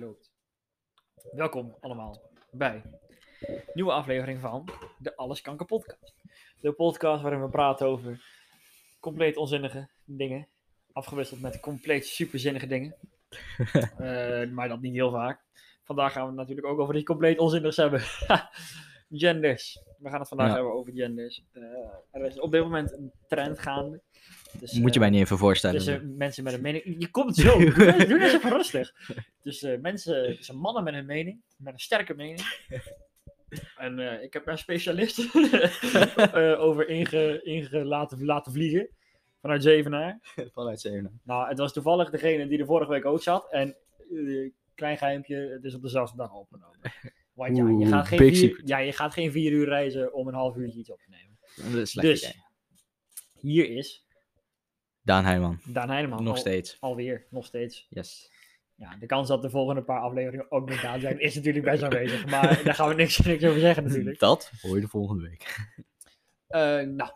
loopt. Welkom allemaal bij een nieuwe aflevering van de Alles Kanker podcast. De podcast waarin we praten over compleet onzinnige dingen, afgewisseld met compleet superzinnige dingen. Eh, maar dat niet heel vaak. Vandaag gaan we het natuurlijk ook over die compleet onzinnigs hebben. genders. We gaan het vandaag Ja. hebben over genders. Eh, er is op dit moment een trend gaande. Dus, Moet je eh, mij niet even voorstellen. tussen mensen met een mening. Je komt zo. Doe doe eens even rustig. Dus eh, mensen, tussen mannen met een mening, met een sterke mening. En eh, ik heb een specialist eh, over inge, inge laten, laten vliegen. Vanuit Zevenaar. Vanuit Zevenaar. Nou, het was toevallig degene die er vorige week ook zat. En eh, klein geheimpje, het is op dezelfde dag opgenomen. Want ja, je gaat, geen big vier, secret. ja, je gaat geen vier uur reizen om een half uurtje iets op te nemen. Dat is Dus, idee. hier is Daan Heijman. Daan Heineman. Nog al- steeds. Alweer, nog steeds. Yes. Ja, de kans dat de volgende paar afleveringen ook met Daan zijn, is natuurlijk best aanwezig. Maar daar gaan we niks, niks over zeggen natuurlijk. Dat hoor je de volgende week. Eh, nou,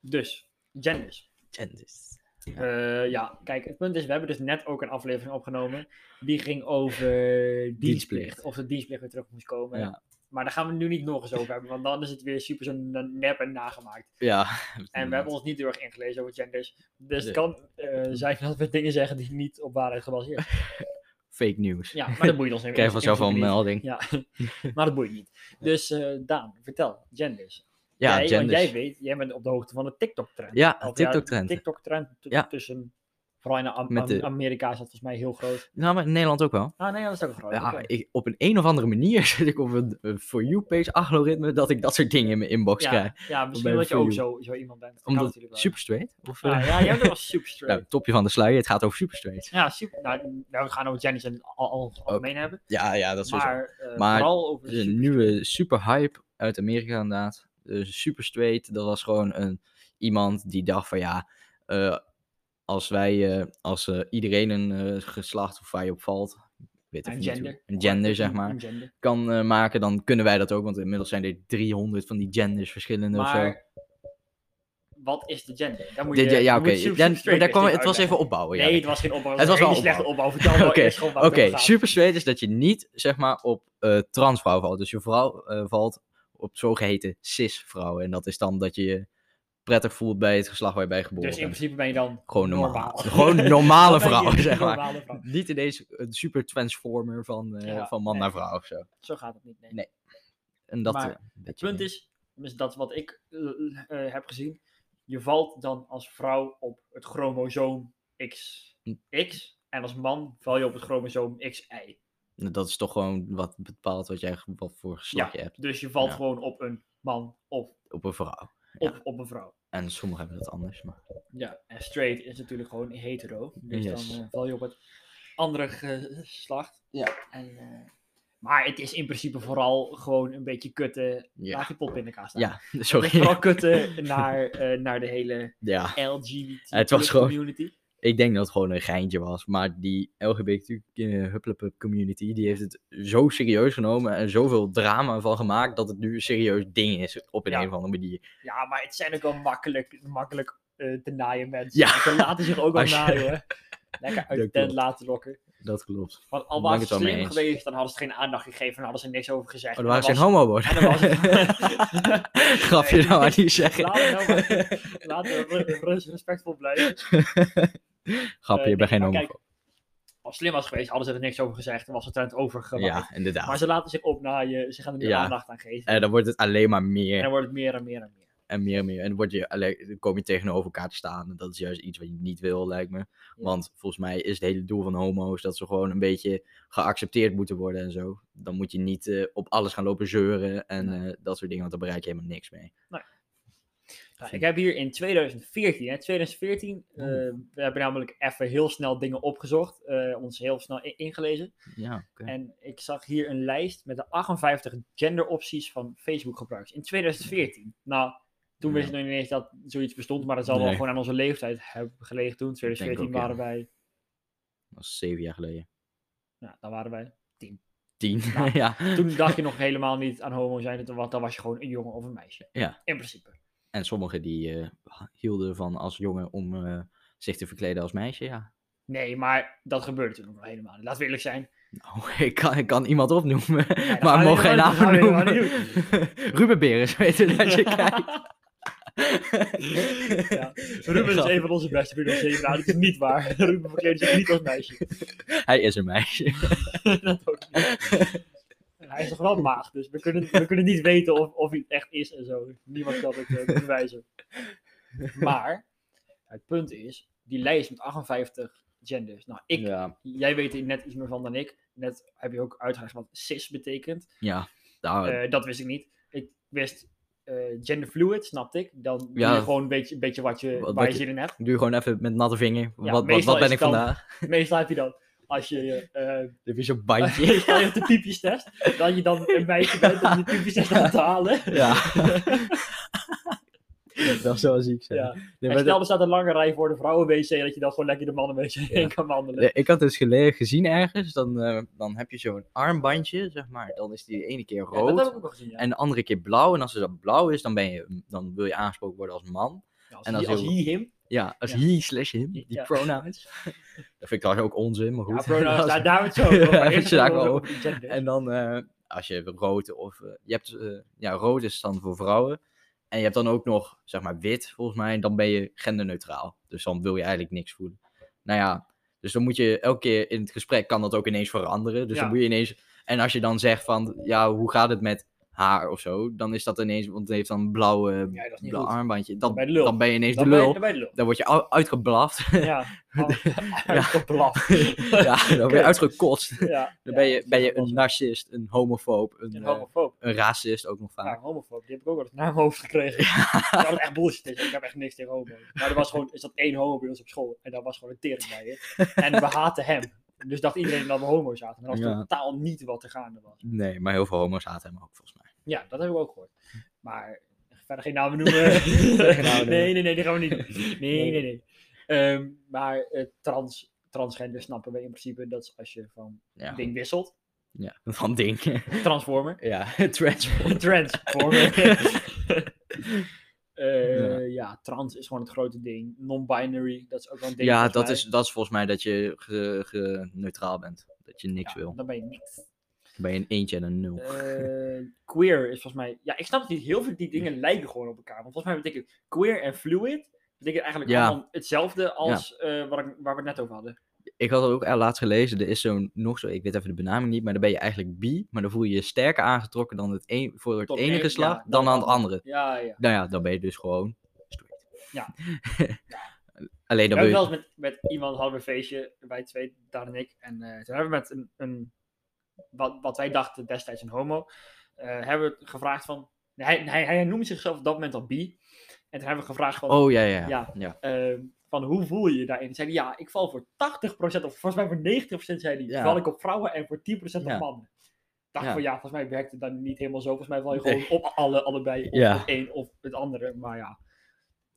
dus, genders. Genders. Eh, ja, kijk, het punt is, we hebben dus net ook een aflevering opgenomen. Die ging over dienstplicht. Dienstplicht. Of de dienstplicht weer terug moest komen. Ja. Maar daar gaan we nu niet nog eens over hebben, want dan is het weer super zo nep en nagemaakt. Ja. En we hebben ons niet heel erg ingelezen over genders. Dus het kan eh, zijn dat we dingen zeggen die niet op waarheid gebaseerd zijn. Fake news. Ja, maar dat boeit ons niet. Krijg vanzelf wel een melding. Ja, maar dat boeit niet. Dus eh, Daan, vertel, genders. Ja, jij, Want genders. jij weet, jij bent op de hoogte van de TikTok-trend. Ja, TikTok-trend. TikTok-trend Ja. tussen, vooral in Am- Met de- Am- Amerika is dat volgens mij heel groot. Nou, maar in Nederland ook wel. Ah nee, dat is ook groot. Ja, ik, op een een of andere manier zit ik op een, een For You-page algoritme dat ik dat soort dingen in mijn inbox ja, krijg. ja, misschien dat je ook zo, zo iemand bent. Dat Omdat super straight? Of, Ja, eh, ja, jij bent wel super straight. nou, topje van de sluier, het gaat over super straight. Ja, super. Nou, nou, we gaan over genders in al, al, algemeen hebben. Ja, ja, dat is. Maar, eh, Maar vooral over super een nieuwe super hype uit Amerika inderdaad. Dus super straight, dat was gewoon een, iemand die dacht van ja, als wij, eh, als eh, iedereen een eh, geslacht of waar je op valt, weet Een gender. een gender zeg Een- maar, een gender. kan maken, dan kunnen wij dat ook. Want inmiddels zijn er 300 van die genders verschillende of zo. Maar wat is de gender? Daar moet je, ja, ja oké. daar kwam, het was even opbouwen. ja. Nee, het was geen opbouw. Het was een wel hele slechte opbouw. Vertel Oké, waar Oké, super straight is dat je niet zeg maar op eh transvrouw valt. Dus je vrouw valt op zogeheten cis-vrouwen. En dat is dan dat je prettig voelt bij het geslacht waar je bij geboren Dus in principe ben je dan Gewoon normaal. normaal. Gewoon een normale vrouw, zeg maar. normale vrouw. Niet ineens een super transformer van, eh, Ja, van man nee. naar vrouw of zo. Zo gaat het niet. Nee. Nee. En dat, Maar eh, Het beetje punt meer. is, dus dat wat ik eh, eh, heb gezien. Je valt dan als vrouw op het chromosoom Hm. XX. En als man val je op het chromosoom XY. Dat is toch gewoon wat bepaalt wat jij wat voor geslacht je hebt Dus je valt Ja. gewoon op een man of op een vrouw. Op, op een vrouw. En sommigen hebben dat anders. Maar... Ja, en straight is natuurlijk gewoon hetero. Dus Yes. dan eh, val je op het andere geslacht. Ja. En, eh, maar het is in principe vooral gewoon een beetje kutten. Ja. Laat je pot in de kaas staan. Ja, Het is sorry. vooral kutten naar, eh, naar de hele Ja, LGBT Het was gewoon- community. Ik denk dat het gewoon een geintje was. Maar die LGBT Hupplepup community, die heeft het zo serieus genomen en zoveel drama van gemaakt, dat het nu een serieus ding is op een, Ja. een of andere manier. Ja, maar het zijn ook wel makkelijk, makkelijk eh, te naaien mensen. Ja. Ze laten zich ook wel naaien. Lekker uit de tent laten lokken. Dat klopt. Want al ze het slim geweest, dan hadden ze geen aandacht gegeven en hadden ze niks over gezegd. Oh, dan waren ze geen was- homo worden. en dan was het- Grapje Nee. nou maar niet zeggen. Laten we nou maar- Laten we respectvol blijven. Grapje, Eh, je bent nee, geen homo. Als slim was geweest, hadden ze er niks over gezegd en was het trend overgemaakt. Ja, inderdaad. Maar ze laten zich opnaaien, ze gaan er meer Ja. aandacht aan geven. En dan wordt het alleen maar En meer dan wordt het meer en meer en meer. en meer en meer. En dan, word je, alleen, dan kom je tegenover elkaar te staan. En dat is juist iets wat je niet wil, lijkt me. Want volgens mij is het hele doel van homo's dat ze gewoon een beetje geaccepteerd moeten worden en zo. Dan moet je niet eh, op alles gaan lopen zeuren en Nee. eh, dat soort dingen, want dan bereik je helemaal niks mee. Nou, ik heb hier in 2014, hè, 2014, eh, we hebben namelijk even heel snel dingen opgezocht, eh, ons heel snel ingelezen. Ja. En ik zag hier een lijst met de 58 genderopties van Facebook gebruikers in 2014. Nou, toen wist ik nog niet eens dat zoiets bestond, maar dat zal wel gewoon aan onze leeftijd hebben gelegen toen. 2014 ook, ja. waren wij, Dat was zeven jaar geleden. nou, dan waren wij. Tien. Nou, ja. Toen dacht je nog helemaal niet aan homo zijn, toen wa- dan was je gewoon een jongen of een meisje. Ja. In principe. En sommigen die eh, hielden van als jongen om eh, zich te verkleden als meisje, ja. Nee, maar dat gebeurde toen nog wel helemaal. Laten we eerlijk zijn. Nou, ik kan, ik kan iemand opnoemen, maar mogen geen helemaal noemen. Ruben Beres, weet je dat je kijkt. Ja, Ruben is een van onze beste. Dus nou, dat is niet waar. Ruben verkleedt zich niet als meisje. Hij is een meisje. dat ook niet. Hij is toch wel maag, dus we kunnen, we kunnen niet weten of, of hij het echt is en zo. Niemand kan het eh, bewijzen. Maar, het punt is, die lijst met 58 genders. Nou, ik, Ja, jij weet er net iets meer van dan ik. Net heb je ook uitgelegd wat cis betekent. ja. Eh, dat wist ik niet. Ik wist eh genderfluid, snapte ik. Dan doe je gewoon een beetje, een beetje wat je, Wat- waar wat je zin in hebt. doe je gewoon even met natte vinger. Ja, wat, wat, ben ik dan- vandaag? Meestal heb je dan, als je eh Dan heb je zo'n Als bandje. je stel je hebt de piepjestest, dat je dan een meisje bent om die piepjestest aan te halen. ja. dat zou ziek zijn. Ja. Nee, En stel er staat een lange rij voor de vrouwen-wc, dat je dan gewoon lekker de mannen-wc heen kan wandelen. Nee, ik had dus gele- gezien ergens, dan, eh, dan heb je zo'n armbandje, zeg maar. Dan is die de ene keer Ja, rood dat heb ik ook gezien, ja. en de andere keer blauw. En als het dan blauw is, dan, ben je, dan wil je aangesproken worden als man. Ja, als en als als je- hij hem. Ja, als Ja. he slash him, die Ja. pronouns. dat vind ik trouwens ook onzin, maar Ja, goed. pronouns, Dat is- daar, daar het zo over. Ja. En dan, eh, als je rood of... eh, je hebt, eh, ja, rood is dan voor vrouwen. En je hebt dan ook nog, zeg maar, wit, volgens mij. Dan ben je genderneutraal. Dus dan wil je eigenlijk niks voelen. Nou ja, dus dan moet je elke keer in het gesprek kan dat ook ineens veranderen. Dus Ja. dan moet je ineens... En als je dan zegt van, ja, hoe gaat het met haar of zo? Dan is dat ineens, want het heeft dan een blauwe, Ja, dat blauw goed. armbandje. Dan, je dan ben je ineens Dan de je- lul. dan je lul. Word je uitgeblaft. Ja, uitgeblast. ja, dan ben je uitgekotst. Ja, Dan ja, ben je, ben je een narcist, een homofoob, een, Een eh, een racist ook nog Ja, vaak. een homofoob. Die heb ik ook wel eens naar mijn hoofd gekregen. Dat was echt bullshit. is. Ik heb echt niks tegen homo. Maar er was gewoon, is dat één homo bij ons op school. En daar was gewoon een tering bij. hè. En we haten hem. Dus dacht iedereen dat we homo zaten. Maar dat was Ja. totaal niet wat er gaande was. Nee, maar heel veel homo's haten hem ook volgens mij. Ja, dat hebben we ook gehoord. Maar verder geen namen noemen. nee, nee, nee, die gaan we niet doen. Nee, nee, nee. Ehm, maar eh, trans, transgender snappen we in principe. Dat is als je van Ja, ding wisselt. ja. van ding. Transformer. ja, transform. Transformer. Eh, ja. trans is gewoon het grote ding. Non-binary, dat is ook wel een ding. Ja, dat mij. is, dat is volgens mij dat je ge, ge- neutraal bent. Dat je niks Ja, wil. Dan ben je niks. Je een eentje en een nul. Eh, queer is volgens mij. Ja, ik snap het niet. Heel veel die dingen lijken gewoon op elkaar. Want volgens mij betekent queer en fluid. betekent eigenlijk Ja. allemaal hetzelfde als eh, wat ik, waar we het net over hadden. Ik had het ook laatst gelezen. Er is zo'n, nog zo, ik weet even de benaming niet, maar dan ben je eigenlijk bi. Maar dan voel je je sterker aangetrokken dan het een, voor het Tot ene geslacht ja, dan dan aan het andere. Ja, ja. Nou ja, dan ben je dus gewoon straight. Ja. Alleen We dan hebben wil je... wel eens met, met iemand hadden we een feestje, wij twee, Daan en ik. En eh, toen hebben we met een, een wat, wat wij dachten destijds een homo, eh, hebben we gevraagd van, hij, hij, hij noemde zichzelf op dat moment al bi. En toen hebben we gevraagd van, Oh ja, ja, ja. Ja. ja. eh, van hoe voel je je daarin? Toen zei hij, ja, ik val voor 80% of volgens mij voor 90% zei hij, Ja. val ik op vrouwen en voor 10% op Ja. mannen. Dacht Ja. van ja, volgens mij werkt het dan niet helemaal zo. Volgens mij val je Nee. gewoon op alle, allebei, of het een of het andere. Maar ja,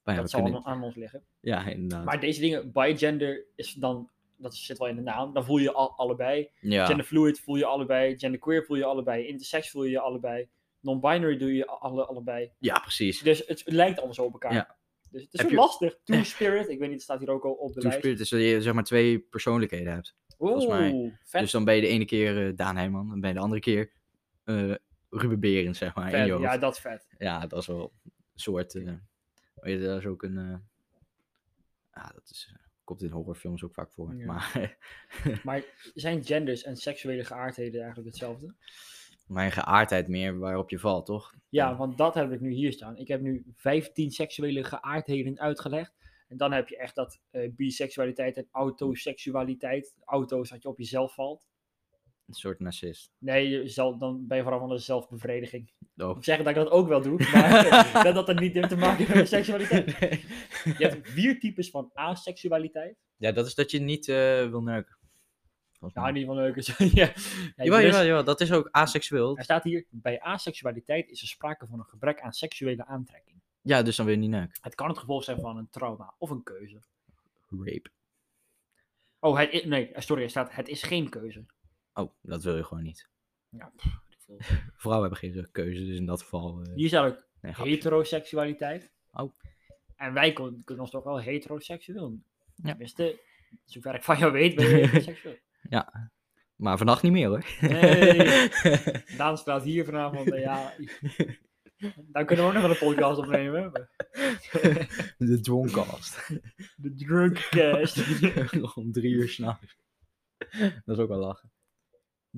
Maar ja, dat zal kunnen- aan, aan ons liggen. ja, inderdaad. Maar deze dingen, bigender is dan, dat zit wel in de naam, dan voel je al, allebei. ja. Genderfluid voel je allebei, genderqueer voel je allebei, intersex voel je allebei, non-binary doe je alle, allebei. ja, precies. Dus het lijkt allemaal zo op elkaar. Ja. Dus het is Heb zo je- lastig. Two-spirit, ik weet niet, het staat hier ook al op de Two lijst. Spirit is dat je zeg maar twee persoonlijkheden hebt. volgens mij. Oeh, vet. Dus dan ben je de ene keer eh, Daan Heijman, dan ben je de andere keer eh Ruben Berends, zeg maar, vet. Ja, Ja, dat is vet. dat is wel een soort... eh weet je, dat is ook een... ja, dat is, komt in horrorfilms ook vaak voor. Ja. Maar Maar zijn genders en seksuele geaardheden eigenlijk hetzelfde? mijn geaardheid meer waarop je valt, toch? Ja, want dat heb ik nu hier staan. Ik heb nu 15 seksuele geaardheden uitgelegd. En dan heb je echt dat eh, biseksualiteit en autoseksualiteit. Auto is dat je op jezelf valt. Een soort narcist. Nee, je zal, dan ben je vooral van de zelfbevrediging. Oh. Ik zeg dat ik dat ook wel doe, maar dat dat er niet heeft te maken heeft met seksualiteit. Nee. Je hebt vier types van aseksualiteit. Ja, dat is dat je niet eh, wil neuken. Nou, mij. niet van leuke. ja. Ja, Jawel, jawel, dat is ook aseksueel. Er staat hier, bij aseksualiteit is er sprake van een gebrek aan seksuele aantrekking. Ja, dus dan wil je niet neuken. Het kan het gevolg zijn van een trauma of een keuze. Rape. Oh, het is, nee, sorry, er staat het is geen keuze. Oh, dat wil je gewoon niet. Ja, pff. Vrouwen hebben geen keuze, dus in dat geval... eh, Hier staat ook nee, heteroseksualiteit. Oh. En wij kon- kunnen ons toch wel heteroseksueel noemen. Ja. Tenminste, zover ik van jou weet, ben je heteroseksueel. Maar Maar vannacht niet meer hoor. Nee. Daan staat hier vanavond. eh, ja, daar kunnen we ook nog wel een podcast opnemen. De Droncast. De Drunkcast. Om drie uur s'nachts. Dat is ook wel lachen.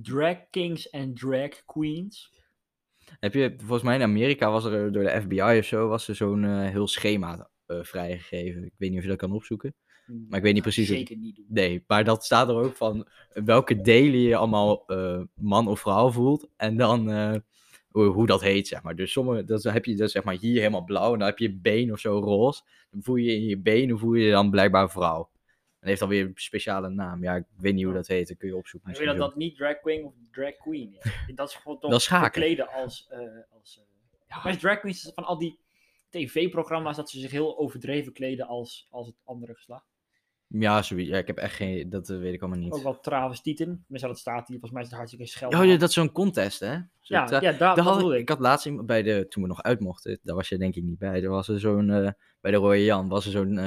Drag kings en drag queens. Heb je, volgens mij in Amerika was er door de FBI of zo, was er zo'n eh, heel schema eh, vrijgegeven. Ik weet niet of je dat kan opzoeken. Maar ik weet niet precies hoe- Zeker niet doen. Nee, maar dat staat er ook van welke delen je allemaal eh, man of vrouw voelt. En dan hoe, hoe dat heet, zeg maar. Dus sommige, dat heb je dus, zeg maar hier helemaal blauw. En dan heb je je been of zo roze. Dan voel je in je benen voel je dan blijkbaar vrouw. Heeft dan weer een speciale naam. Ja, ik weet niet hoe dat heet. Dat kun je opzoeken. Ik weet dat dat niet drag queen of drag queen is. Dat is gewoon toch verkleden als... eh als eh, Maar drag queens van al die tv-programma's dat ze zich heel overdreven kleden als, als het andere geslacht. Ja, zoiets. Ja, ik heb echt geen... Dat eh, weet ik allemaal niet. Ook wel travestieten. Tenminste, dat staat hier. Volgens mij is het hartstikke scheld. Oh, ja, dat is zo'n contest, hè? Zo ja, ja, daar, dat had bedoel ik, ik. had laatst bij de, toen we nog uit mochten, daar was je denk ik niet bij. Er was er zo'n, bij de Royal Jan, was er zo'n,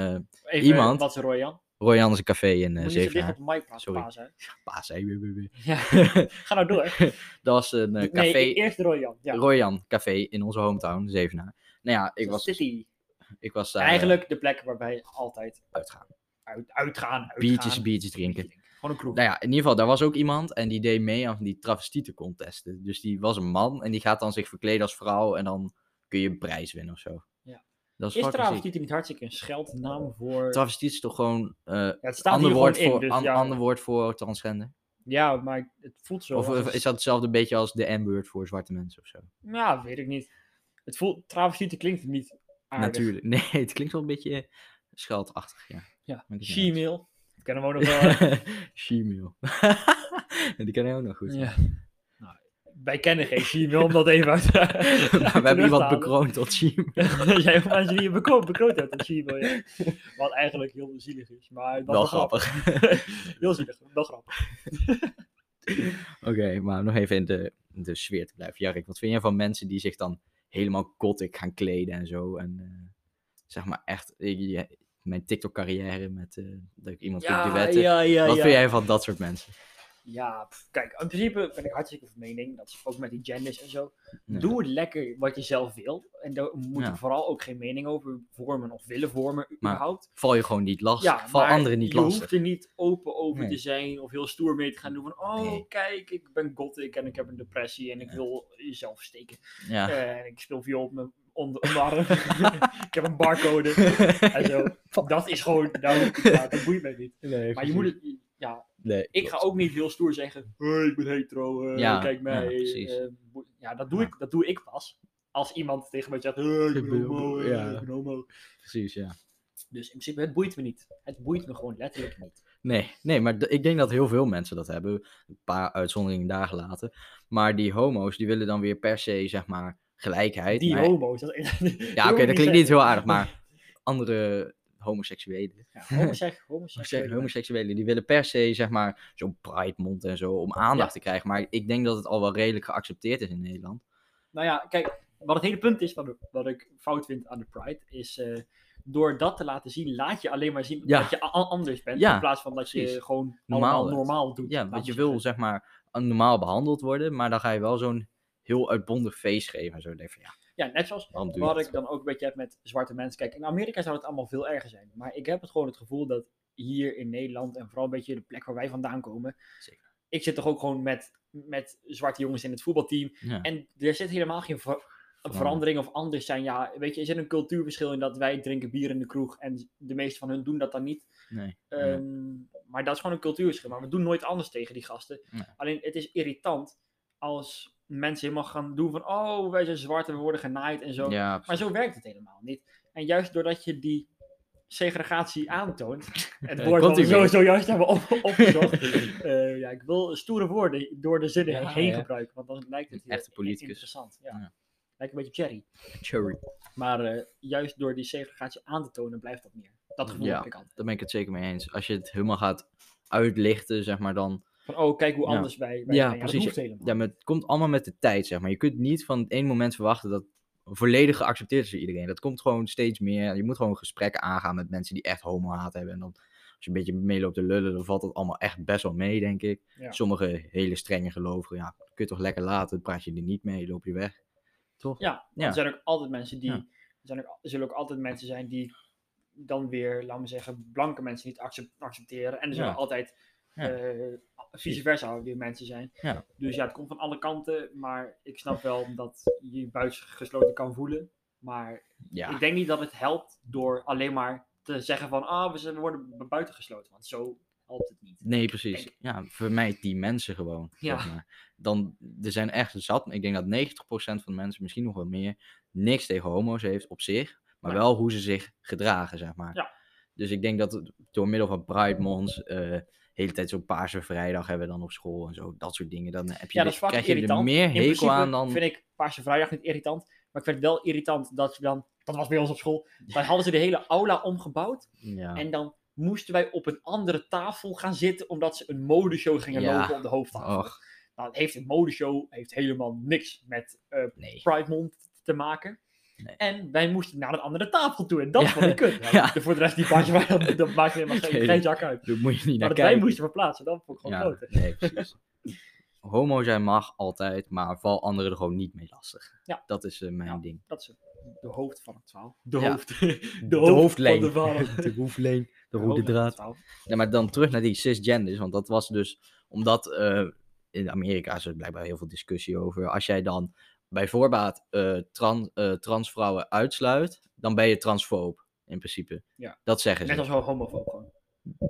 iemand- Wat is Roy Jan? Royal Jan is een café in uh, Zevenaar. op praten, Sorry. paas, hè? Hè. Ja, ga nou door. Dat was een eh, café, Nee, eerst Roy Jan. Ja. Royal Jan café in onze hometown, Zevenaar. Nou ja, ik was, City. ik was daar eh, Eigenlijk de plek waarbij je altijd uitgaan. uit, uitgaan, uitgaan. Biertjes, biertjes drinken. Gewoon een kroeg. Nou ja, in ieder geval, daar was ook iemand en die deed mee aan die travestieten contesten. Dus die was een man en die gaat dan zich verkleden als vrouw en dan kun je een prijs winnen of zo. Dat is, is niet hartstikke een scheldnaam voor... Travestiet is toch gewoon eh ja, het staat ander woord, gewoon voor, in, dus an- ja, ander woord voor transgender? ja, maar het voelt zo. Of als eh, is dat hetzelfde beetje als de N-word voor zwarte mensen of zo? Ja, weet ik niet. Het voelt, travestieten klinkt niet aardig. Natuurlijk. Nee, het klinkt wel een beetje scheldachtig, ja. Ja, she-mail. Dat kennen we ook nog wel. Ja, die ken je ook nog goed. ja. Wij kennen geen she-mail, om dat even uit we hebben iemand bekroond tot she-mail. Jij hebt mensen die je bekroond, bekroond hebt tot ja. Wat eigenlijk heel zielig is. Maar Wel grappig. heel zielig, wel grappig. Oké, maar nog even in de, in de sfeer te blijven. Jarek, wat vind jij van mensen die zich dan helemaal gothic gaan kleden en zo? En eh, zeg maar echt, ik- je- mijn TikTok-carrière met eh, dat ik iemand ja, duetten. ja, ja, wat vind jij van dat soort mensen? Ja, pff, kijk, in principe ben ik hartstikke van mening. Dat is ook met die genders en zo. Ja. Doe het lekker wat je zelf wil. En daar moet je Ja. vooral ook geen mening over vormen of willen vormen, Maar überhaupt. Val je gewoon niet lastig? Ja, Val anderen niet je lastig? hoeft er niet open over Nee. te zijn of heel stoer mee te gaan doen van, oh Nee. kijk, ik ben gothic en ik heb een depressie en ik wil jezelf steken. Ja. Eh, en ik speel viool op mijn onder, onderarm. ik heb een barcode en zo. Dat is gewoon, nou, dat boeit mij niet. nee, Maar je moet het, ja, Nee, ik ga ook niet heel stoer zeggen, hey, ik ben hetero, eh, Ja, kijk mij. ja, precies. eh, ja, dat doe, Ja. ik, dat doe ik pas. Als iemand tegen mij zegt, hey, ik ben homo, eh, ja. ik ben homo. Precies, ja. Dus in principe, het boeit me niet. Het boeit me gewoon letterlijk niet. Nee, nee, maar ik denk dat heel veel mensen dat hebben. Een paar uitzonderingen daar gelaten. Maar die homo's, die willen dan weer per se, zeg maar, gelijkheid. Die Maar- homo's. Dat, Ja, oké, dat klinkt niet heel aardig, maar andere homoseksuelen. Ja, homosek, Homoseksuelen, homoseksuelen. die willen per se, zeg maar, zo'n pride mond en zo, om aandacht Ja. te krijgen. Maar ik denk dat het al wel redelijk geaccepteerd is in Nederland. Nou ja, kijk, wat het hele punt is, wat, ik- wat ik fout vind aan de Pride, is eh, door dat te laten zien, laat je alleen maar zien Ja. dat je anders bent. Ja, in plaats van dat je gewoon Normaal normaal, doet. Ja, want je wil, zeg maar, normaal behandeld worden, maar dan ga je wel zo'n heel uitbondig feest geven en zo. Denk van, ja, Ja, net zoals wat ik dan ook een beetje heb met zwarte mensen. Kijk, in Amerika zou het allemaal veel erger zijn. Maar ik heb het gewoon het gevoel dat hier in Nederland en vooral een beetje de plek waar wij vandaan komen. Zeker. Ik zit toch ook gewoon met, met zwarte jongens in het voetbalteam. Ja. En er zit helemaal geen ver- verandering of anders zijn. Ja, weet je, er zit een cultuurverschil in dat wij drinken bier in de kroeg en de meeste van hun doen dat dan niet. Nee. Ehm, Maar dat is gewoon een cultuurverschil. Maar we doen nooit anders tegen die gasten. Nee. Alleen het is irritant als mensen helemaal gaan doen van, oh, wij zijn zwart en we worden genaaid en zo. Ja, Maar zo werkt het helemaal niet. En juist doordat je die segregatie aantoont, het woord wat we zo, zojuist hebben op, opgezocht. Eh, ja, ik wil stoere woorden door de zinnen Ja, heen ja. gebruiken, want dan lijkt het heel Echte politicus. interessant. Ja. Ja. Lijkt een beetje cherry. Cherry. Maar eh, juist door die segregatie aan te tonen, blijft dat meer. Dat gevoel Ja. heb ik altijd. Daar ben ik het zeker mee eens. Als je het helemaal gaat uitlichten, zeg maar, dan... Van, oh, kijk hoe Ja. anders wij, wij Ja, zijn. Ja, precies. Ja, maar het komt allemaal met de tijd, zeg maar. Je kunt niet van het ene moment verwachten dat volledig geaccepteerd is door iedereen. Dat komt gewoon steeds meer. Je moet gewoon gesprekken aangaan met mensen die echt homo-haat hebben. En dan als je een beetje meeloopt te lullen, dan valt dat allemaal echt best wel mee, denk ik. Ja. Sommige hele strenge gelovigen, ja, kun je toch lekker laten, praat je er niet mee, loop je weg. Toch? Ja, Ja. er zijn ook altijd mensen die. Ja. Er, zijn ook, er zullen ook altijd mensen zijn die dan weer, laten we zeggen, blanke mensen niet accep- accepteren. En er Ja. altijd Ja. eh, vice versa weer mensen zijn. Ja. Dus ja, het komt van alle kanten. Maar ik snap wel dat je je buitengesloten kan voelen. Maar Ja, ik denk niet dat het helpt door alleen maar te zeggen van, ah, we, zijn, we worden bu- buitengesloten. Want zo helpt het niet. nee, precies. Denk Ja, vermijd die mensen gewoon. Ja. zeg maar. Dan, er zijn echt zat, ik denk dat 90% van de mensen, misschien nog wel meer, niks tegen homo's heeft op zich. Maar wel hoe ze zich gedragen, zeg maar. Ja. Dus ik denk dat het door middel van Pride Months, eh, hele tijd zo'n paarse vrijdag hebben we dan op school en zo, dat soort dingen. Dan heb je, Ja, dat is vaak krijg je er meer hekel aan dan... vind ik Paarse Vrijdag niet irritant. Maar ik vind het wel irritant dat je dan, dat was bij ons op school, dan hadden ze de hele aula omgebouwd. Ja. En dan moesten wij op een andere tafel gaan zitten, omdat ze een modeshow gingen Ja. lopen op de hoofdtafel. Och, Nou, heeft een modeshow heeft helemaal niks met nee. Pride Month te maken. Nee. En wij moesten naar een andere tafel toe. En dat Ja. vond ik kut. Ja. Voor de rest, die paardje, dat, dat maakt helemaal geen, Nee. geen zak uit. Moet je niet Maar naar dat wij moesten verplaatsen, dat vond ik gewoon Ja, kloten. nee, precies. Homo zijn mag altijd, maar val anderen er gewoon niet mee lastig. Ja. Dat is eh, mijn Ja. ding. Dat is de hoofd van het verhaal. De Ja. hoofd. De, hoofd hoofdlijn. van de verhaal. de hoofdleen, de De rode draad. Ja, maar dan terug naar die cisgenders, want dat was dus omdat eh, in Amerika is er blijkbaar heel veel discussie over. Als jij dan bij voorbaat eh, tran- eh, transvrouwen uitsluit, dan ben je transfoob in principe. Ja. Dat zeggen ze. Net als wel homofoob gewoon.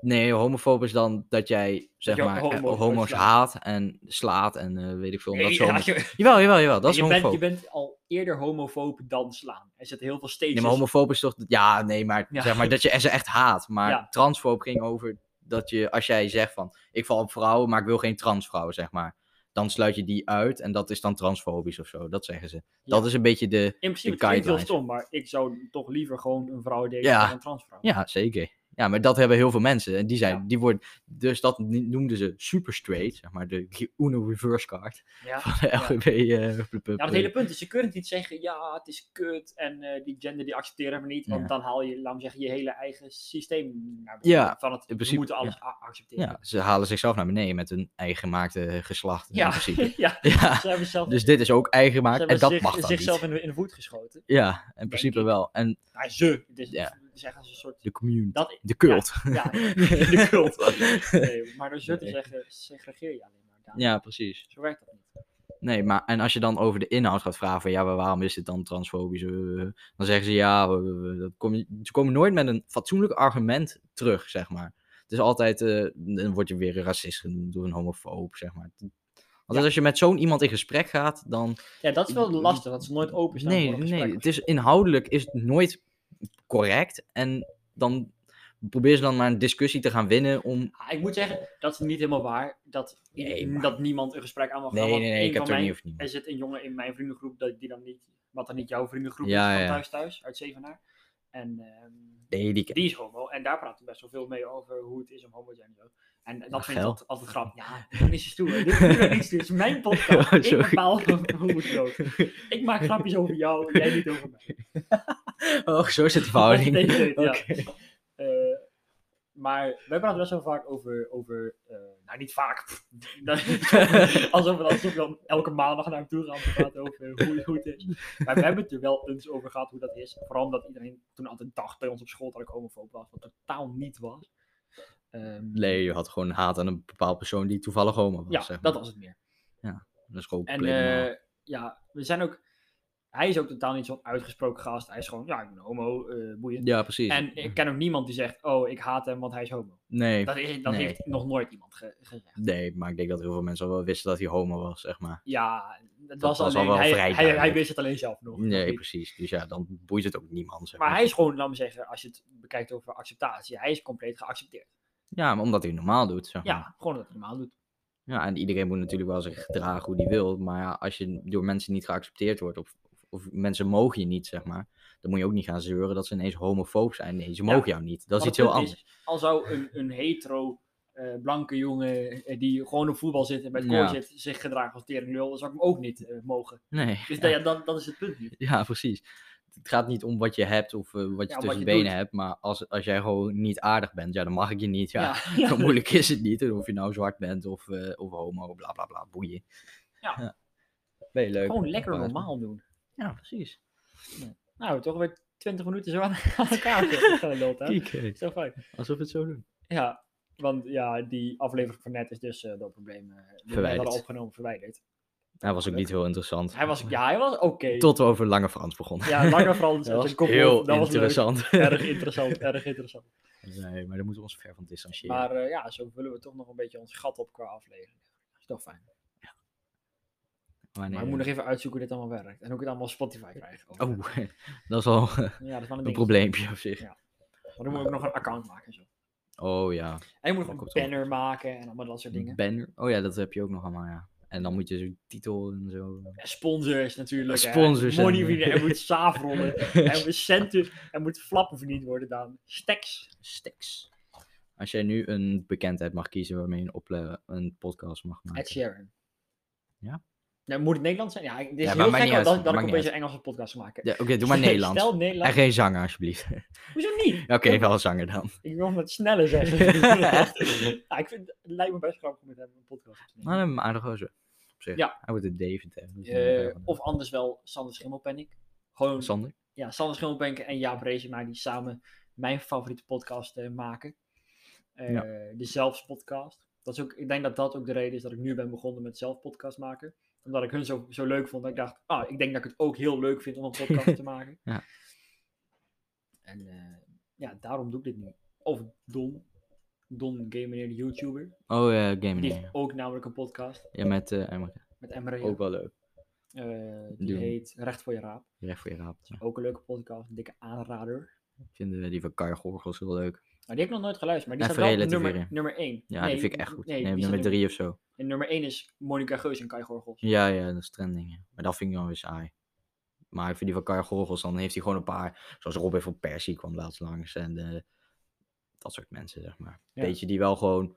Nee, homofoob is dan dat jij zeg maar homo's eh, homo's haat en slaat en weet ik veel. Nee, dat als je, Jawel, jawel, jawel. Dat is je, bent, je bent al eerder homofoob dan slaan. Er zitten heel veel stages. Nee, maar homofoob is toch... Ja, nee, maar Ja. zeg maar dat je ze echt haat. Maar Ja. transfoob ging over dat je, als jij zegt van, ik val op vrouwen, maar ik wil geen transvrouwen, zeg maar. Dan sluit je die uit en dat is dan transfobisch of zo. Dat zeggen ze. Dat is een beetje de... In principe de het heel stom, maar ik zou toch liever gewoon een vrouw daten Ja. dan een transvrouw. Ja, zeker. Ja, maar dat hebben heel veel mensen. En die zijn, Ja. die worden, dus dat noemden ze super straight, zeg maar, de Uno reverse card Ja. van de LGB. eh, Ja, het hele punt is, je kunt niet zeggen, ja, het is kut en eh, die gender die accepteren we niet, want Ja. dan haal je, laat me zeggen, je hele eigen systeem naar beneden. Ja, van het, in we principe, moeten alles accepteren. Ja, ze halen zichzelf naar beneden met hun eigen gemaakte geslacht. ja. In principe. ja. Ja, zelf, dus dit is ook eigen gemaakt en dat zich- mag dan zichzelf niet. in de, in de voet geschoten. Ja, in principe wel. En Nou, ze. Dus, Ja. Echt als een soort... de community, Dat, de cult. Ja, de cult. Nee, maar door ze te Nee. zeggen, segregeer je alleen maar. Ja, precies. Zo werkt dat niet. Nee, maar en als je dan over de inhoud gaat vragen van ja, maar waarom is dit dan transfobisch? Eh, dan zeggen ze ja, dat kom je, ze komen nooit met een fatsoenlijk argument terug, zeg maar. Het is altijd, eh, dan word je weer een racist genoemd of een homofoob, zeg maar. Want als je met zo'n iemand in gesprek gaat, dan Ja, dat is wel lastig, dat ze nooit open staan Nee, voor nee, het is inhoudelijk is het nooit correct. En dan probeer ze dan maar een discussie te gaan winnen om... Ah, ik moet zeggen, dat is niet helemaal waar. Dat, Nee, maar- dat niemand een gesprek aan mag gaan. Nee, nee, ik heb het er mijn- niet Er zit een jongen in mijn vriendengroep dat, die dan niet, wat dan niet jouw vriendengroep Ja, is, van ja. thuis thuis, uit Zevenaar. En ehm, Nee, die... die is homo. En daar praten we best wel veel mee over hoe het is om homo te zijn en dat vind ik hel. altijd, grappig. Ja, dat is je stoer. Dit is. Het is mijn podcast. Ik bepaal hoe het loopt. Ik maak grapjes over jou, jij niet over mij. Oh, zo zit de verhouding. Ja. Oké. Eh, maar wij praten best wel vaak over, over eh, nou niet vaak, alsof, we, alsof we dan elke maandag naar hem toe gaan praten over hoe, het is. Maar we hebben het er wel eens over gehad hoe dat is. Vooral omdat iedereen toen altijd dacht bij ons op school dat ik homofoob was, wat totaal niet was. Ehm, Nee, je had gewoon haat aan een bepaald persoon die toevallig homo was. ja, zeg dat maar. was het meer. Dat is gewoon En eh, ja, we zijn ook, hij is ook totaal niet zo'n uitgesproken gast. Hij is gewoon, ja, ik ben homo, eh boeiend. Ja, precies. En ik ken ook niemand die zegt, oh, ik haat hem, want hij is homo. Nee, Dat, is, dat Nee. heeft nog nooit iemand ge- gezegd. nee, maar ik denk dat heel veel mensen al wel wisten dat hij homo was, zeg maar. Ja, Dat was, was al alleen, wel hij, vrij hij, wist het alleen zelf nog. Nee, precies. Dus ja, dan boeit het ook niemand, zeg Maar maar. hij is gewoon, laat me zeggen, als je het bekijkt over acceptatie, hij is compleet geaccepteerd. Ja, maar omdat hij het normaal doet, zeg maar. Ja, gewoon dat hij normaal doet. Ja, en iedereen moet natuurlijk wel zich gedragen hoe die wil. Maar ja, als je door mensen niet geaccepteerd wordt, of, of mensen mogen je niet, zeg maar. Dan moet je ook niet gaan zeuren dat ze ineens homofoob zijn. Nee, ze Ja. mogen jou niet. Dat is iets heel anders. is, al zou een, een hetero, eh, blanke jongen eh, die gewoon op voetbal zit en bij het koor Ja. zit, zich gedragen als teringlul, dan zou ik hem ook niet eh, mogen. Nee, Dus ja, dat, dat, dat is het punt niet. ja, precies. Het gaat niet om wat je hebt of eh, wat je tussen je benen doet. hebt. Maar als, als jij gewoon niet aardig bent, ja, dan mag ik je niet. Ja, ja. Zo moeilijk is het niet. Of je nou zwart bent of, eh, of homo, bla bla bla, boeien. Ja. Ben je leuk. Gewoon lekker normaal doen. Ja, precies. Nou, toch weer 20 minuten zo aan, elkaar geluld, hè? Kijk. Zo fijn. alsof we het zo doen. Ja, want ja, die aflevering van net is dus eh, door problemen uh, Verwijderd. hadden opgenomen verwijderd. Hij was ook niet heel interessant. Hij was, ja, hij was oké. Tot we over Lange Frans begonnen. Ja, Lange Frans. dat was koppel, heel dat was interessant. Erg interessant, erg interessant. nee, maar daar moeten we ons ver van distancieren. Maar eh, ja, zo vullen we toch nog een beetje ons gat op qua aflevering. Dat is toch fijn. Maar nee, Maar ik moet nog even uitzoeken hoe dit allemaal werkt. En hoe ik het allemaal op Spotify krijg. Oh, dat is wel Ja, dat is wel een, een probleempje op zich. Ja. Maar dan moet ik nog een account maken en zo. Oh ja. En je moet nog een banner maken en allemaal dat soort dingen. Banner. Oh ja, dat heb je ook nog allemaal, ja. En dan moet je zo'n titel en zo. En sponsors natuurlijk. hè. Sponsors en- Money verdienen. Er moet saafrollen. er moet centen. Er moet flappen verdiend worden dan. Stacks. Stacks. Als jij nu een bekendheid mag kiezen waarmee je een, een podcast mag maken. Ed Sheeran. Ja? Ja, moet het Nederlands zijn? Ja, dit is Ja, heel gek dat, dat ik opeens een Engelse podcast maken. Ja, Oké, doe maar Nederlands. Stel En Nederlands. geen zanger, alsjeblieft. Hoezo niet? Oké, wel zanger dan. Ik wil het sneller zeggen. ja, ik vind, het lijkt me best grappig om met hem een podcast te. Maar een aardige gozer. Op zich. Ja. Hij wordt een David. Dat Eh, vandaan. of anders wel Sander Schimmelpenninck. Gewoon, Sander. ja, Sander Schimmelpenninck en Jaap Reesema die samen mijn favoriete podcast eh, maken. Eh, Ja. De Zelfs podcast. Dat is ook, ik denk dat dat ook de reden is dat ik nu ben begonnen met zelf podcast maken. Omdat ik hun zo, zo leuk vond dat ik dacht, ah, ik denk dat ik het ook heel leuk vind om een podcast te maken. Ja. En eh, ja, daarom doe ik dit nu. Of Don. Don Game Meneer de YouTuber. Oh ja, Game Die heeft ook namelijk een podcast Ja, met eh Emre. met Emre. Ook wel leuk. Eh, die Doen. heet Recht voor je raap. Recht voor je raap. Ja. Ook een leuke podcast, een dikke aanrader. Ik vind die van Kai Gorgels heel leuk. Maar die heb ik nog nooit geluisterd, maar die Even staat wel op nummer, nummer 1. Ja, die vind ik echt goed. Nee, nummer drie of zo. En nummer 1 is Monica Geus en Kai Gorgels. Ja, ja, dat is trending. ja. Maar dat vind ik dan weer saai. Maar ik vind die van Kai Gorgels, dan heeft hij gewoon een paar... Zoals Robin van Persie kwam laatst langs. En eh, dat soort mensen, zeg maar. Ja. Weet je, die wel gewoon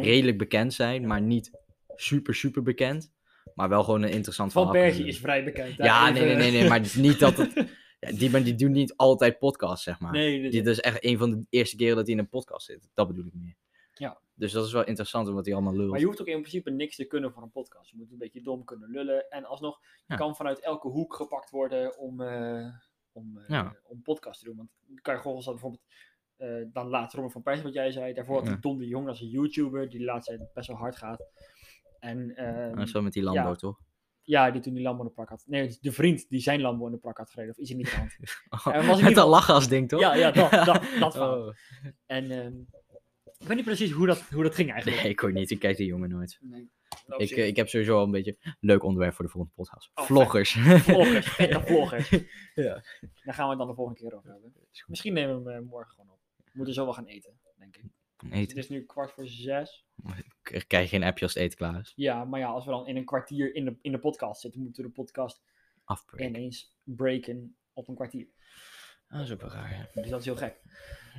redelijk bekend zijn, maar niet super, super bekend. Maar wel gewoon een interessant Van Persie is vrij bekend. Ja, nee, nee, nee, nee, maar niet dat het... Ja, die, maar die doen niet altijd podcasts, zeg maar. Nee, nee, Dit is echt een van de eerste keren dat hij in een podcast zit. Dat bedoel ik meer. Ja. Dus dat is wel interessant, wat hij allemaal lult. Maar je hoeft ook in principe niks te kunnen voor een podcast. Je moet een beetje dom kunnen lullen. En alsnog, je Ja. kan vanuit elke hoek gepakt worden om, eh om, eh, Ja. om podcast te doen. Want Kai Gorgels had bijvoorbeeld eh, dan later Robin van Persie, wat jij zei. Daarvoor had hij Don de Jong als een YouTuber, die de laatste tijd best wel hard gaat. En Dat is wel met die Lambo, toch? Ja, die toen die Lambo in de plak had. Nee, de vriend die zijn Lambo in de plak had gereden. Of iets in die hand. Oh, was in ieder met geval- dat lachgasding, toch? Ja, ja, dat, dat, dat. Oh. En ehm, ik weet niet precies hoe dat, hoe dat ging eigenlijk. Nee, ik ook niet. Ik kijk die jongen nooit. Nee. Op Ik, eh, ik heb sowieso al een beetje een leuk onderwerp voor de volgende podcast. Oh, Vloggers. Vloggers, vette vloggers. Ja. Daar gaan we het dan de volgende keer over hebben. Misschien nemen we hem eh, morgen gewoon op. We moeten zo wel gaan eten, denk ik. Het Eten. is nu kwart voor zes. Ik krijg geen appje als het eten klaar is. Ja, maar ja, als we dan in een kwartier in de, in de podcast zitten, moeten we de podcast Afbreken. ineens breken op een kwartier. Dat is ook wel raar, ja. Dus dat is heel gek.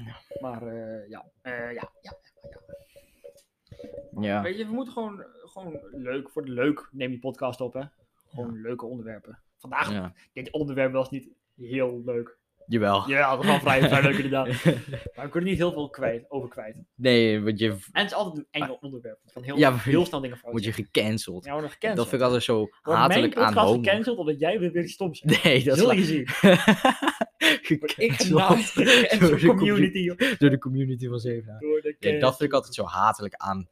Ja. Maar eh, ja, eh, ja, ja, ja, ja. Ja. Weet je, we moeten gewoon, gewoon leuk, voor de leuk, neem die podcast op, hè. Gewoon leuke onderwerpen. Vandaag, dit onderwerp was niet heel leuk. Jawel. Ja, dat was wel vrij, vrij leuk inderdaad. Maar we kunnen niet heel veel kwijt, over kwijt. Nee, want je En het is altijd een eng onderwerp. Het kan heel, Ja, heel snel dingen fout word je gecanceld. Ja, we worden gecanceld. Dat vind ik altijd zo Wordt hatelijk mijn aan homo. gecanceld omdat jij weer weer stom bent. Nee, dat is. Word ik gecanceld. Door de community. joh. Door de community van Zevenaar. De Ja, dat vind ik altijd zo hatelijk aan.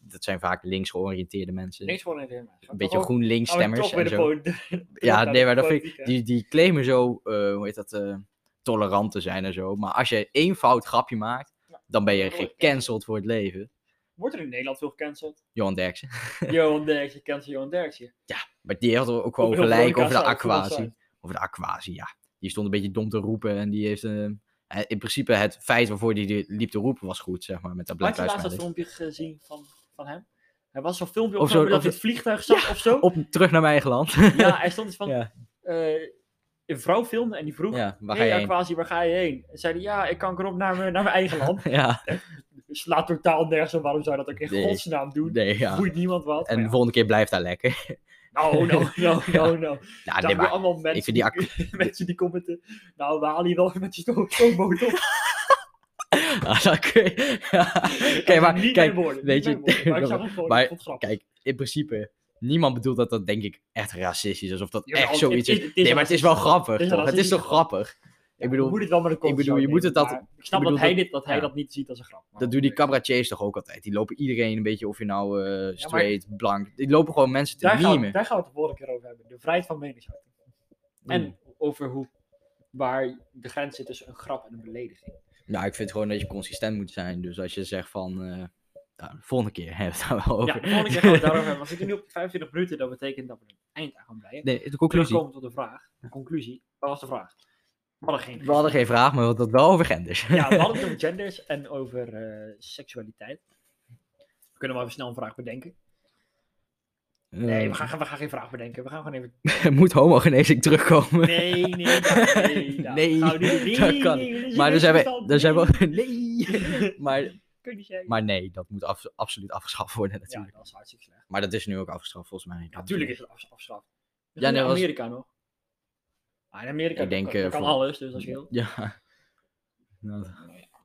Dat zijn vaak links georiënteerde mensen. Voor een idee. een beetje stemmers Oh, toch weer en de zo. de- Ja, nee, maar dat vind ik, die, die claimen zo, eh, hoe heet dat, eh, tolerant te zijn en zo. Maar als je één fout grapje maakt, Ja, dan ben je je gecanceld voor het leven. Wordt er in Nederland veel gecanceld? Johan Derksen. Johan Derksen, cancel Johan Derksen. Maar die had ook gewoon Op gelijk over de aquatie. Over de aquatie, ja. Die stond een beetje dom te roepen en die heeft... eh, eh, in principe het feit waarvoor hij die liep te roepen was goed, zeg maar, met dat Had Black je Lives laatst dat filmpje gezien van, van hem? Hij was zo'n filmpje Of opgenomen zo- dat hij het vliegtuig zat of zo. Op, terug naar mijn eigen land. Ja, hij stond iets van... ja. eh, een vrouw filmde en die vroeg... ja, waar ga hey, je heen? Waar ga je heen? En zei hij, ja, ik kan erop naar mijn, naar mijn eigen land. Ja, slaat totaal nergens op. Waarom zou je dat ook in Nee. godsnaam doen? Nee, ja. Niemand wat. En de volgende keer blijft daar lekker. No, no, no, no, no. Ja, Daar nee, maar allemaal mensen, vind die mensen die commenten. Nou, we halen je wel met je sto- stoommotor. Ah, dat kun je- Ja. Kijk, maar kijk, woorden, weet je, Maar ik zag het gewoon, maar ik kijk, in principe, niemand bedoelt dat dat denk ik echt racistisch is of dat echt zoiets is. Nee, maar het is wel grappig, Het is toch? Het is toch racistisch. grappig? Ja, Ik bedoel, je moet het wel met een ik bedoel, je moet het dat- Ik snap ik dat hij, dat- dit, dat hij ja. dat niet ziet als een grap. Maar dat doen die cabaretiers toch ook altijd. Die lopen iedereen een beetje, of je nou eh, straight, blank. Die lopen gewoon mensen te memen. daar gaan we het de volgende keer over hebben. De vrijheid van meningsuiting. En over hoe, waar de grens zit tussen een grap en een belediging. Nou, ik vind gewoon dat je consistent moet zijn. Dus als je zegt van, eh, nou, de volgende keer hebben we het daar wel over. Ja, de volgende keer gaan we het daarover hebben. Als ik er nu op 25 minuten, dat betekent dat we een eind aan gaan breien. Nee, de conclusie. Terugkomen tot de vraag. De conclusie. Wat was de vraag? We hadden geen We hadden geen vraag, maar we hadden het wel over genders. Ja, we hadden het over genders en over eh, seksualiteit. We kunnen wel even snel een vraag bedenken. Nee, we gaan, we gaan geen vraag bedenken. We gaan gewoon even... Moet homogenezing terugkomen? Nee, nee, nee. nou, Nee, we. Nee, dat kan nee, dat Maar er we, er zijn Nee. we, nee. Maar, Kun je niet zeggen. maar nee, dat moet af- absoluut afgeschaft worden Ja, natuurlijk. dat is hartstikke slecht. Maar dat is nu ook afgeschaft volgens mij. Natuurlijk is het af, afgeschaft. Ja, Ja, nee, in was- Amerika nog. Ah, in Amerika Ik denk, kan, eh, kan voor- alles, dus als je wil. Ja. Nou,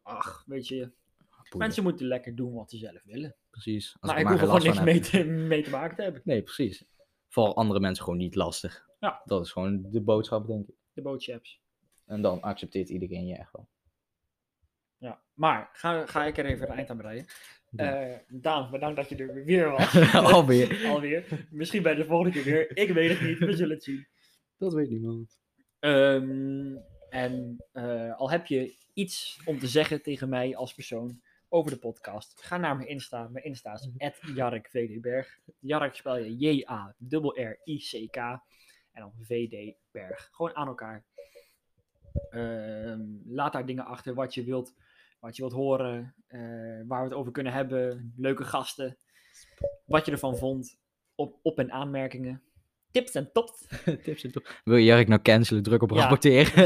Ach, weet je, poeder. mensen moeten lekker doen wat ze zelf willen. Precies. Als maar ik ik er hoef er gewoon niks mee te, mee te maken te hebben. Nee, precies. Voor andere mensen gewoon niet lastig. Ja. Dat is gewoon de boodschap, denk ik. De boodschaps. En dan accepteert iedereen je echt wel. Ja, maar ga, ga ik er even een eind aan breien. Eh Daan, bedankt dat je er weer was. Alweer. Alweer. Misschien bij de volgende keer weer. Ik weet het niet. We zullen het zien. Dat weet niemand. Ehm, en eh, al heb je iets om te zeggen tegen mij als persoon over de podcast, ga naar mijn Insta. Mijn Insta is Jark VD Jark spel je J-A-R-R-I-C-K en dan VD Berg. Gewoon aan elkaar. Ehm, laat daar dingen achter wat je wilt, wat je wilt horen, eh, waar we het over kunnen hebben, leuke gasten, wat je ervan vond, op, op- en aanmerkingen, tips en tops. Tips en top. Wil je Jark nou cancelen? Druk op Ja. rapporteren.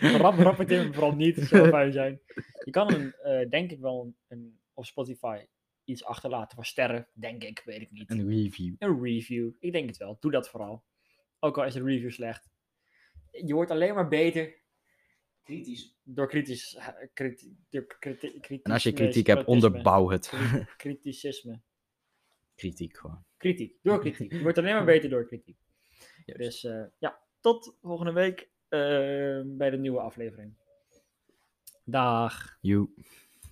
Rap, rapporteer me vooral niet, zou fijn zijn. Je kan een, eh, denk ik wel een, een- op Spotify iets achterlaten voor sterren, denk ik, weet ik niet. Een review. Een review, ik denk het wel. Doe dat vooral. Ook al is de review slecht. Je wordt alleen maar beter Kritisch. door kritisch, eh, kriti- door kriti- kritisch En als je kritiek hebt, onderbouw het. Kri- Kriticisme. Kritiek gewoon. Kritiek, door kritiek. Je wordt alleen maar beter door kritiek. Juist. Dus eh, ja, tot volgende week eh, bij de nieuwe aflevering. Dag. You.